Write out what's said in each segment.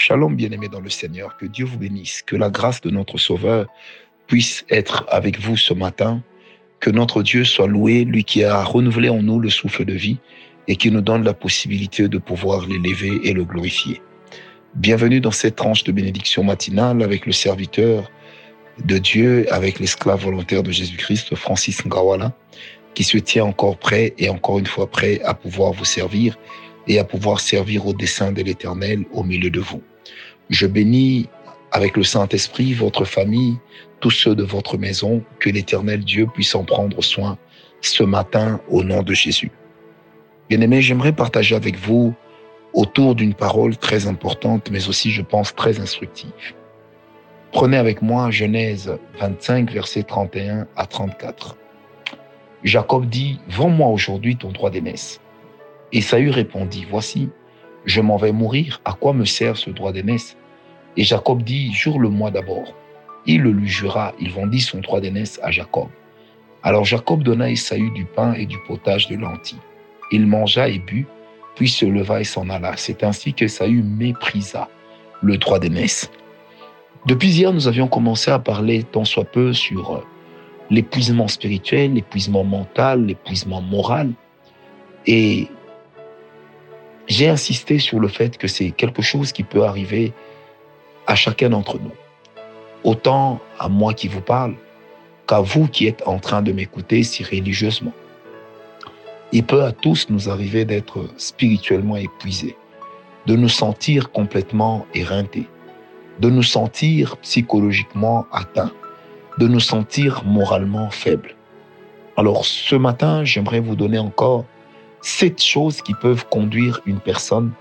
Shalom bien-aimés dans le Seigneur, que Dieu vous bénisse, que la grâce de notre Sauveur puisse être avec vous ce matin, que notre Dieu soit loué, lui qui a renouvelé en nous le souffle de vie et qui nous donne la possibilité de pouvoir l'élever et le glorifier. Bienvenue dans cette tranche de bénédiction matinale avec le serviteur de Dieu, avec l'esclave volontaire de Jésus-Christ, Francis Ngawala, qui se tient encore prêt et encore une fois prêt à pouvoir vous servir et à pouvoir servir au dessein de l'Éternel au milieu de vous. Je bénis avec le Saint-Esprit votre famille, tous ceux de votre maison, que l'Éternel Dieu puisse en prendre soin ce matin au nom de Jésus. Bien-aimés, j'aimerais partager avec vous autour d'une parole très importante, mais aussi, je pense, très instructive. Prenez avec moi Genèse 25, versets 31 à 34. Jacob dit, Vends-moi aujourd'hui ton droit d'aînesse. Esaü répondit, Voici, je m'en vais mourir, à quoi me sert ce droit d'aînesse? Et Jacob dit, Jure-le-moi d'abord. Il le lui jura, il vendit son droit d'aînesse à Jacob. Alors Jacob donna à Esaü du pain et du potage de lentilles. Il mangea et but, puis se leva et s'en alla. C'est ainsi que qu'Esaü méprisa le droit d'aînesse. Depuis hier, nous avions commencé à parler tant soit peu sur euh, l'épuisement spirituel, l'épuisement mental, l'épuisement moral. Et j'ai insisté sur le fait que c'est quelque chose qui peut arriver à chacun d'entre nous. Autant à moi qui vous parle qu'à vous qui êtes en train de m'écouter si religieusement. Il peut à tous nous arriver d'être spirituellement épuisés, de nous sentir complètement éreintés, de nous sentir psychologiquement atteints, de nous sentir moralement faibles. Alors ce matin, j'aimerais vous donner encore sept choses qui peuvent conduire une personne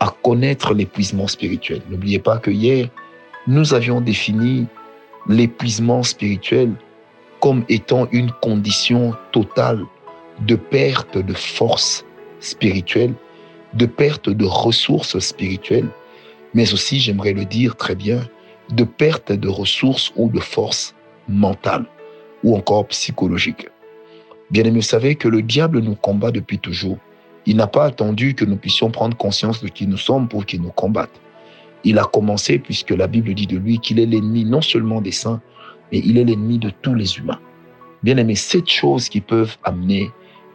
à connaître l'épuisement spirituel. N'oubliez pas que hier, nous avions défini l'épuisement spirituel comme étant une condition totale de perte de force spirituelle, de perte de ressources spirituelles, mais aussi, j'aimerais le dire très bien, de perte de ressources ou de force mentale ou encore psychologique. Bien aimé, vous savez que le diable nous combat depuis toujours. Il n'a pas attendu que nous puissions prendre conscience de qui nous sommes pour qu'il nous combatte. Il a commencé puisque la Bible dit de lui qu'il est l'ennemi non seulement des saints, mais il est l'ennemi de tous les humains. Bien aimé, sept choses qui peuvent amener,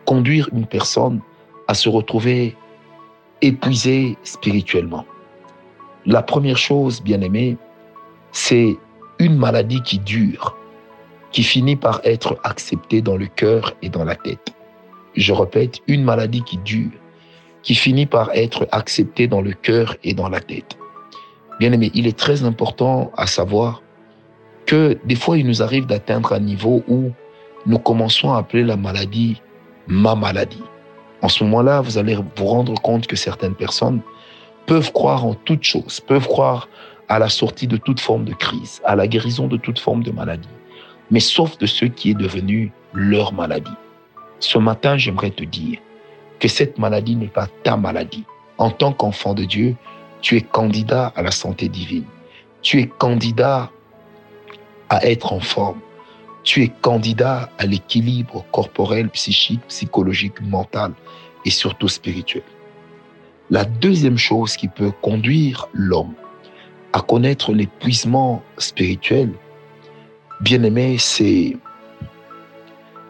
conduire une personne à se retrouver épuisée spirituellement. La première chose, bien aimé, c'est une maladie qui dure qui finit par être accepté dans le cœur et dans la tête. Je répète, une maladie qui dure, qui finit par être acceptée dans le cœur et dans la tête. Bien aimé, il est très important à savoir que des fois, il nous arrive d'atteindre un niveau où nous commençons à appeler la maladie ma maladie. En ce moment-là, vous allez vous rendre compte que certaines personnes peuvent croire en toute chose, peuvent croire à la sortie de toute forme de crise, à la guérison de toute forme de maladie mais sauf de ce qui est devenu leur maladie. Ce matin, j'aimerais te dire que cette maladie n'est pas ta maladie. En tant qu'enfant de Dieu, tu es candidat à la santé divine. Tu es candidat à être en forme. Tu es candidat à l'équilibre corporel, psychique, psychologique, mental et surtout spirituel. La deuxième chose qui peut conduire l'homme à connaître l'épuisement spirituel, bien-aimé, c'est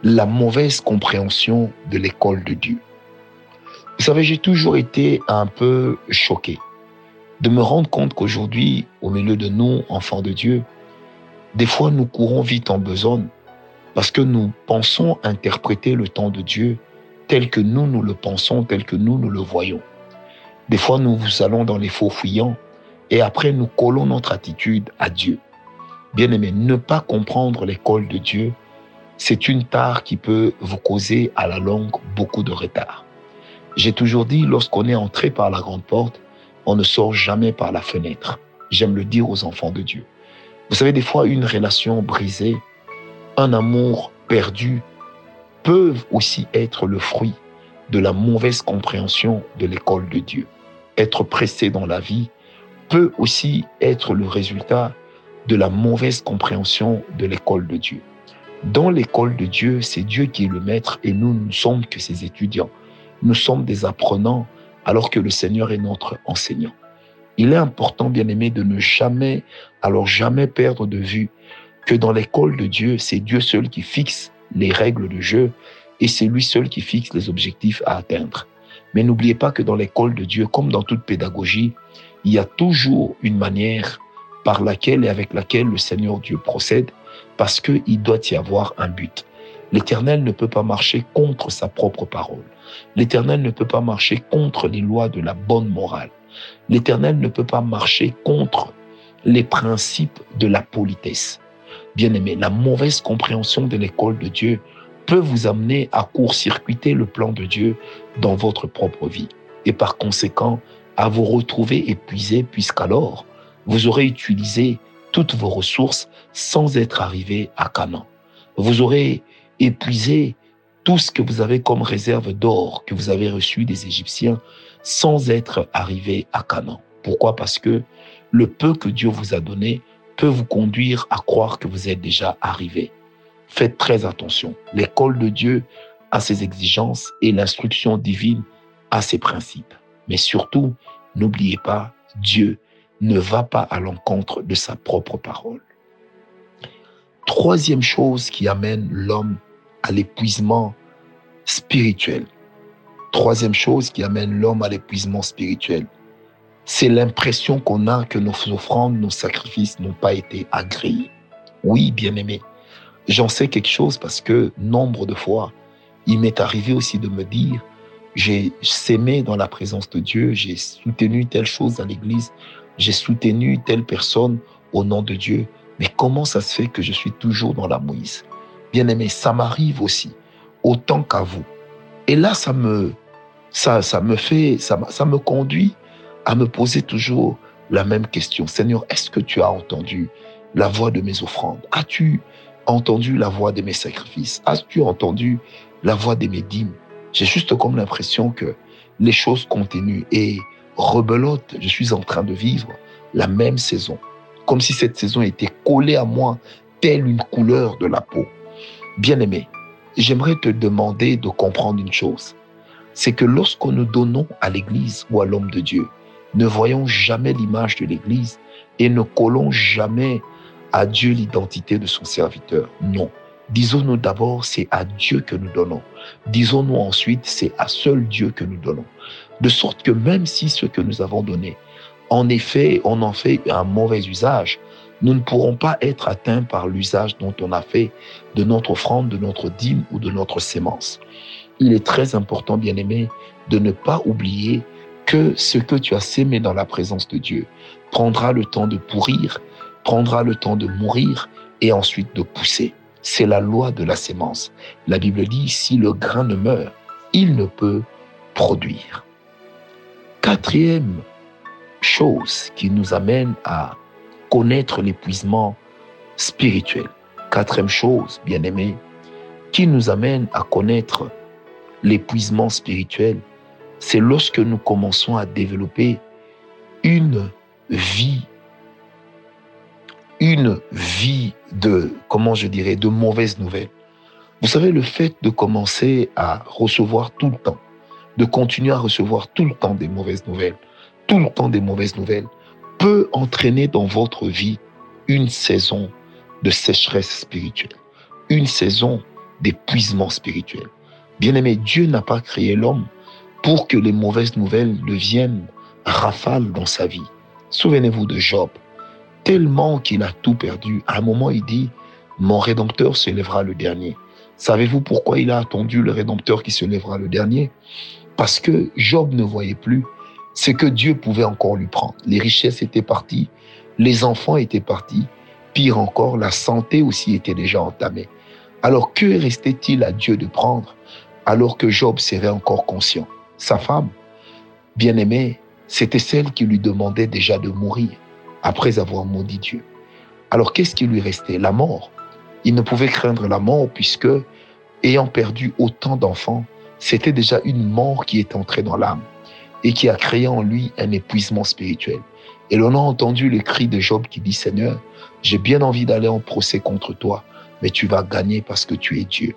la mauvaise compréhension de l'école de Dieu. Vous savez, j'ai toujours été un peu choqué de me rendre compte qu'aujourd'hui, au milieu de nous, enfants de Dieu, des fois nous courons vite en besogne parce que nous pensons interpréter le temps de Dieu tel que nous, nous le pensons, tel que nous, nous le voyons. Des fois, nous allons dans les faux fuyants et après, nous collons notre attitude à Dieu. Bien-aimé, ne pas comprendre l'école de Dieu, c'est une tare qui peut vous causer à la longue beaucoup de retard. J'ai toujours dit, lorsqu'on est entré par la grande porte, on ne sort jamais par la fenêtre. J'aime le dire aux enfants de Dieu. Vous savez, des fois, une relation brisée, un amour perdu, peuvent aussi être le fruit de la mauvaise compréhension de l'école de Dieu. Être pressé dans la vie peut aussi être le résultat de la mauvaise compréhension de l'école de Dieu. Dans l'école de Dieu, c'est Dieu qui est le maître et nous ne sommes que ses étudiants. Nous sommes des apprenants alors que le Seigneur est notre enseignant. Il est important, bien aimé, de ne jamais, alors jamais perdre de vue que dans l'école de Dieu, c'est Dieu seul qui fixe les règles de jeu et c'est lui seul qui fixe les objectifs à atteindre. Mais n'oubliez pas que dans l'école de Dieu, comme dans toute pédagogie, il y a toujours une manière par laquelle et avec laquelle le Seigneur Dieu procède parce qu'il doit y avoir un but. L'Éternel ne peut pas marcher contre sa propre parole. L'Éternel ne peut pas marcher contre les lois de la bonne morale. L'Éternel ne peut pas marcher contre les principes de la politesse. Bien-aimé, la mauvaise compréhension de l'école de Dieu peut vous amener à court-circuiter le plan de Dieu dans votre propre vie et par conséquent à vous retrouver épuisé puisqu'alors vous aurez utilisé toutes vos ressources sans être arrivé à Canaan. Vous aurez épuisé tout ce que vous avez comme réserve d'or que vous avez reçu des Égyptiens sans être arrivé à Canaan. Pourquoi? Parce que le peu que Dieu vous a donné peut vous conduire à croire que vous êtes déjà arrivé. Faites très attention. L'école de Dieu a ses exigences et l'instruction divine a ses principes. Mais surtout, n'oubliez pas, Dieu ne va pas à l'encontre de sa propre parole. Troisième chose qui amène l'homme à l'épuisement spirituel. Troisième chose qui amène l'homme à l'épuisement spirituel, c'est l'impression qu'on a que nos offrandes, nos sacrifices n'ont pas été agréés. Oui, bien aimé, j'en sais quelque chose parce que nombre de fois, il m'est arrivé aussi de me dire, j'ai s'aimé dans la présence de Dieu, j'ai soutenu telle chose à l'église, j'ai soutenu telle personne au nom de Dieu, mais comment ça se fait que je suis toujours dans la mouise? Bien aimé, ça m'arrive aussi, autant qu'à vous. Et là, ça me, ça, ça me fait, ça, ça me conduit à me poser toujours la même question. Seigneur, est-ce que tu as entendu la voix de mes offrandes? As-tu entendu la voix de mes sacrifices? As-tu entendu la voix de mes dîmes? J'ai juste comme l'impression que les choses continuent. Et rebelote, je suis en train de vivre la même saison, comme si cette saison était collée à moi telle une couleur de la peau. Bien-aimé, j'aimerais te demander de comprendre une chose. C'est que lorsque nous donnons à l'Église ou à l'homme de Dieu, ne voyons jamais l'image de l'Église et ne collons jamais à Dieu l'identité de son serviteur. Non. Disons-nous d'abord, c'est à Dieu que nous donnons. Disons-nous ensuite, c'est à seul Dieu que nous donnons. De sorte que même si ce que nous avons donné, en effet, on en fait un mauvais usage, nous ne pourrons pas être atteints par l'usage dont on a fait de notre offrande, de notre dîme ou de notre sémence. Il est très important, bien aimé, de ne pas oublier que ce que tu as sémé dans la présence de Dieu prendra le temps de pourrir, prendra le temps de mourir et ensuite de pousser. C'est la loi de la sémence. La Bible dit, si le grain ne meurt, il ne peut produire. Quatrième chose qui nous amène à connaître l'épuisement spirituel. Quatrième chose, bien aimé, qui nous amène à connaître l'épuisement spirituel, c'est lorsque nous commençons à développer une vie, une vie de, comment je dirais, de mauvaises nouvelles. Vous savez, le fait de commencer à recevoir tout le temps, de continuer à recevoir tout le temps des mauvaises nouvelles, tout le temps des mauvaises nouvelles, peut entraîner dans votre vie une saison de sécheresse spirituelle, une saison d'épuisement spirituel. Bien aimé, Dieu n'a pas créé l'homme pour que les mauvaises nouvelles deviennent rafales dans sa vie. Souvenez-vous de Job. Tellement qu'il a tout perdu, à un moment il dit, mon Rédempteur se lèvera le dernier. Savez-vous pourquoi il a attendu le Rédempteur qui se lèvera le dernier? Parce que Job ne voyait plus ce que Dieu pouvait encore lui prendre. Les richesses étaient parties, les enfants étaient partis, pire encore, la santé aussi était déjà entamée. Alors que restait-il à Dieu de prendre alors que Job serait encore conscient? Sa femme, bien-aimée, c'était celle qui lui demandait déjà de mourir après avoir maudit Dieu. Alors qu'est-ce qui lui restait? La mort. Il ne pouvait craindre la mort puisque, ayant perdu autant d'enfants, c'était déjà une mort qui est entrée dans l'âme et qui a créé en lui un épuisement spirituel. Et l'on a entendu le cri de Job qui dit, Seigneur, j'ai bien envie d'aller en procès contre toi, mais tu vas gagner parce que tu es Dieu.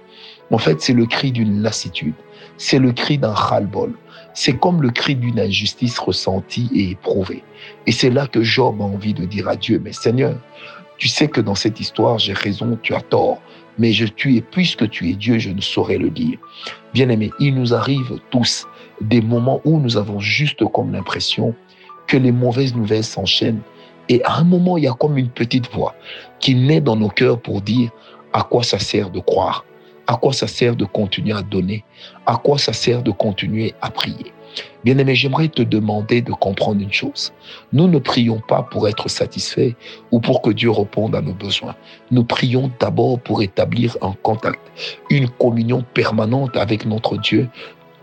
En fait, c'est le cri d'une lassitude. C'est le cri d'un ras-le-bol. C'est comme le cri d'une injustice ressentie et éprouvée. Et c'est là que Job a envie de dire à Dieu, mais Seigneur, tu sais que dans cette histoire, j'ai raison, tu as tort. Mais je, tu es, puisque tu es Dieu, je ne saurais le dire. Bien aimé, il nous arrive tous des moments où nous avons juste comme l'impression que les mauvaises nouvelles s'enchaînent. Et à un moment, il y a comme une petite voix qui naît dans nos cœurs pour dire à quoi ça sert de croire, à quoi ça sert de continuer à donner, à quoi ça sert de continuer à prier? Bien-aimé, j'aimerais te demander de comprendre une chose. Nous ne prions pas pour être satisfaits ou pour que Dieu réponde à nos besoins. Nous prions d'abord pour établir un contact, une communion permanente avec notre Dieu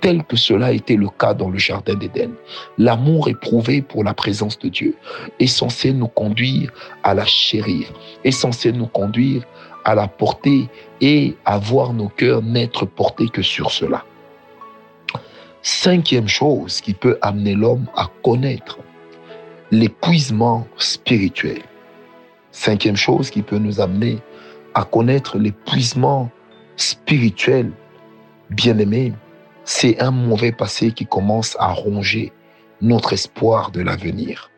tel que cela été le cas dans le Jardin d'Éden. L'amour éprouvé pour la présence de Dieu est censé nous conduire à la chérir, est censé nous conduire à la porter et à voir nos cœurs n'être portés que sur cela. Cinquième chose qui peut amener l'homme à connaître l'épuisement spirituel. Cinquième chose qui peut nous amener à connaître l'épuisement spirituel, bien aimé, c'est un mauvais passé qui commence à ronger notre espoir de l'avenir.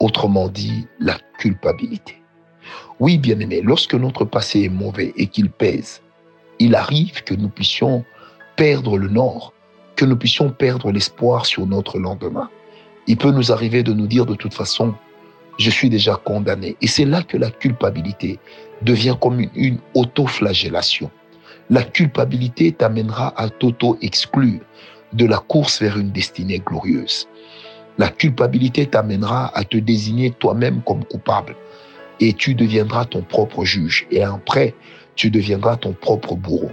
Autrement dit, la culpabilité. Oui, bien aimé, lorsque notre passé est mauvais et qu'il pèse, il arrive que nous puissions perdre le nord, que nous puissions perdre l'espoir sur notre lendemain. Il peut nous arriver de nous dire de toute façon, je suis déjà condamné. Et c'est là que la culpabilité devient comme une, une autoflagellation. La culpabilité t'amènera à t'auto-exclure de la course vers une destinée glorieuse. La culpabilité t'amènera à te désigner toi-même comme coupable et tu deviendras ton propre juge. Et après, tu deviendras ton propre bourreau.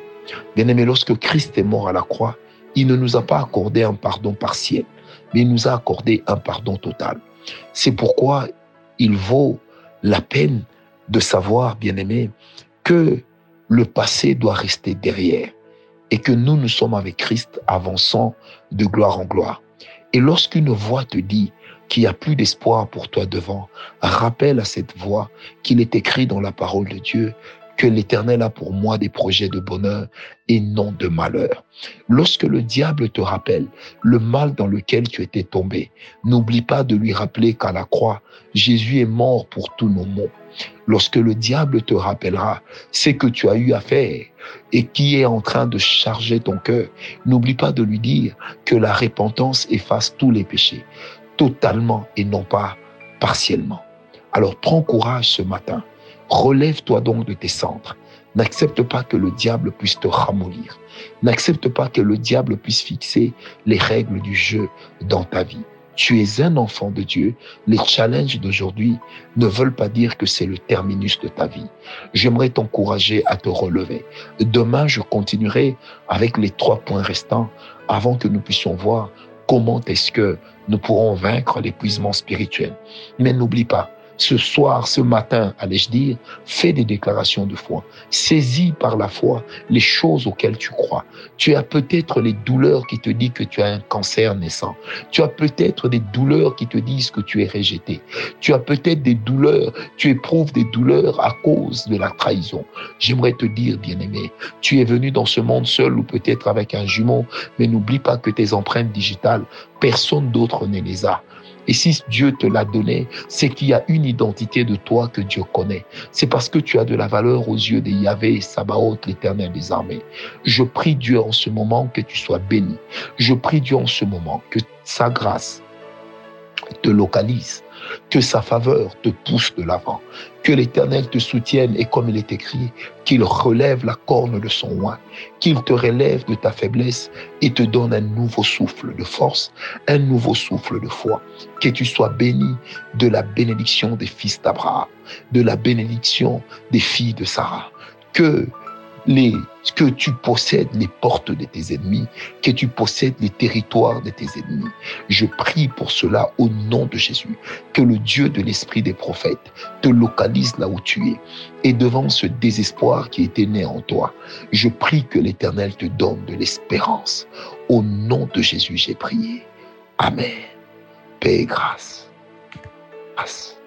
Bien aimé, lorsque Christ est mort à la croix, il ne nous a pas accordé un pardon partiel, mais il nous a accordé un pardon total. C'est pourquoi il vaut la peine de savoir, bien aimé, que le passé doit rester derrière et que nous, nous sommes avec Christ avançant de gloire en gloire. Et lorsqu'une voix te dit qu'il n'y a plus d'espoir pour toi devant, rappelle à cette voix qu'il est écrit dans la parole de Dieu que l'Éternel a pour moi des projets de bonheur et non de malheur. Lorsque le diable te rappelle le mal dans lequel tu étais tombé, n'oublie pas de lui rappeler qu'à la croix, Jésus est mort pour tous nos maux. Lorsque le diable te rappellera ce que tu as eu à faire et qui est en train de charger ton cœur, n'oublie pas de lui dire que la repentance efface tous les péchés, totalement et non pas partiellement. Alors prends courage ce matin Relève-toi donc de tes cendres. N'accepte pas que le diable puisse te ramollir. N'accepte pas que le diable puisse fixer les règles du jeu dans ta vie. Tu es un enfant de Dieu. Les challenges d'aujourd'hui ne veulent pas dire que c'est le terminus de ta vie. J'aimerais t'encourager à te relever. Demain, je continuerai avec les trois points restants avant que nous puissions voir comment est-ce que nous pourrons vaincre l'épuisement spirituel. Mais n'oublie pas, ce soir, ce matin, allais-je dire, fais des déclarations de foi. Saisis par la foi les choses auxquelles tu crois. Tu as peut-être les douleurs qui te disent que tu as un cancer naissant. Tu as peut-être des douleurs qui te disent que tu es rejeté. Tu as peut-être des douleurs, tu éprouves des douleurs à cause de la trahison. J'aimerais te dire, bien-aimé, tu es venu dans ce monde seul ou peut-être avec un jumeau, mais n'oublie pas que tes empreintes digitales, personne d'autre ne les a. Et si Dieu te l'a donné, c'est qu'il y a une identité de toi que Dieu connaît. C'est parce que tu as de la valeur aux yeux de Yahvé, Sabaoth, l'éternel des armées. Je prie Dieu en ce moment que tu sois béni. Je prie Dieu en ce moment que sa grâce te localise, que sa faveur te pousse de l'avant, que l'Éternel te soutienne et comme il est écrit, qu'il relève la corne de son oin, qu'il te relève de ta faiblesse et te donne un nouveau souffle de force, un nouveau souffle de foi, que tu sois béni de la bénédiction des fils d'Abraham, de la bénédiction des filles de Sarah, que les, que tu possèdes les portes de tes ennemis, que tu possèdes les territoires de tes ennemis. Je prie pour cela au nom de Jésus, que le Dieu de l'esprit des prophètes te localise là où tu es. Et devant ce désespoir qui était né en toi, je prie que l'Éternel te donne de l'espérance. Au nom de Jésus, j'ai prié. Amen. Paix et grâce. grâce.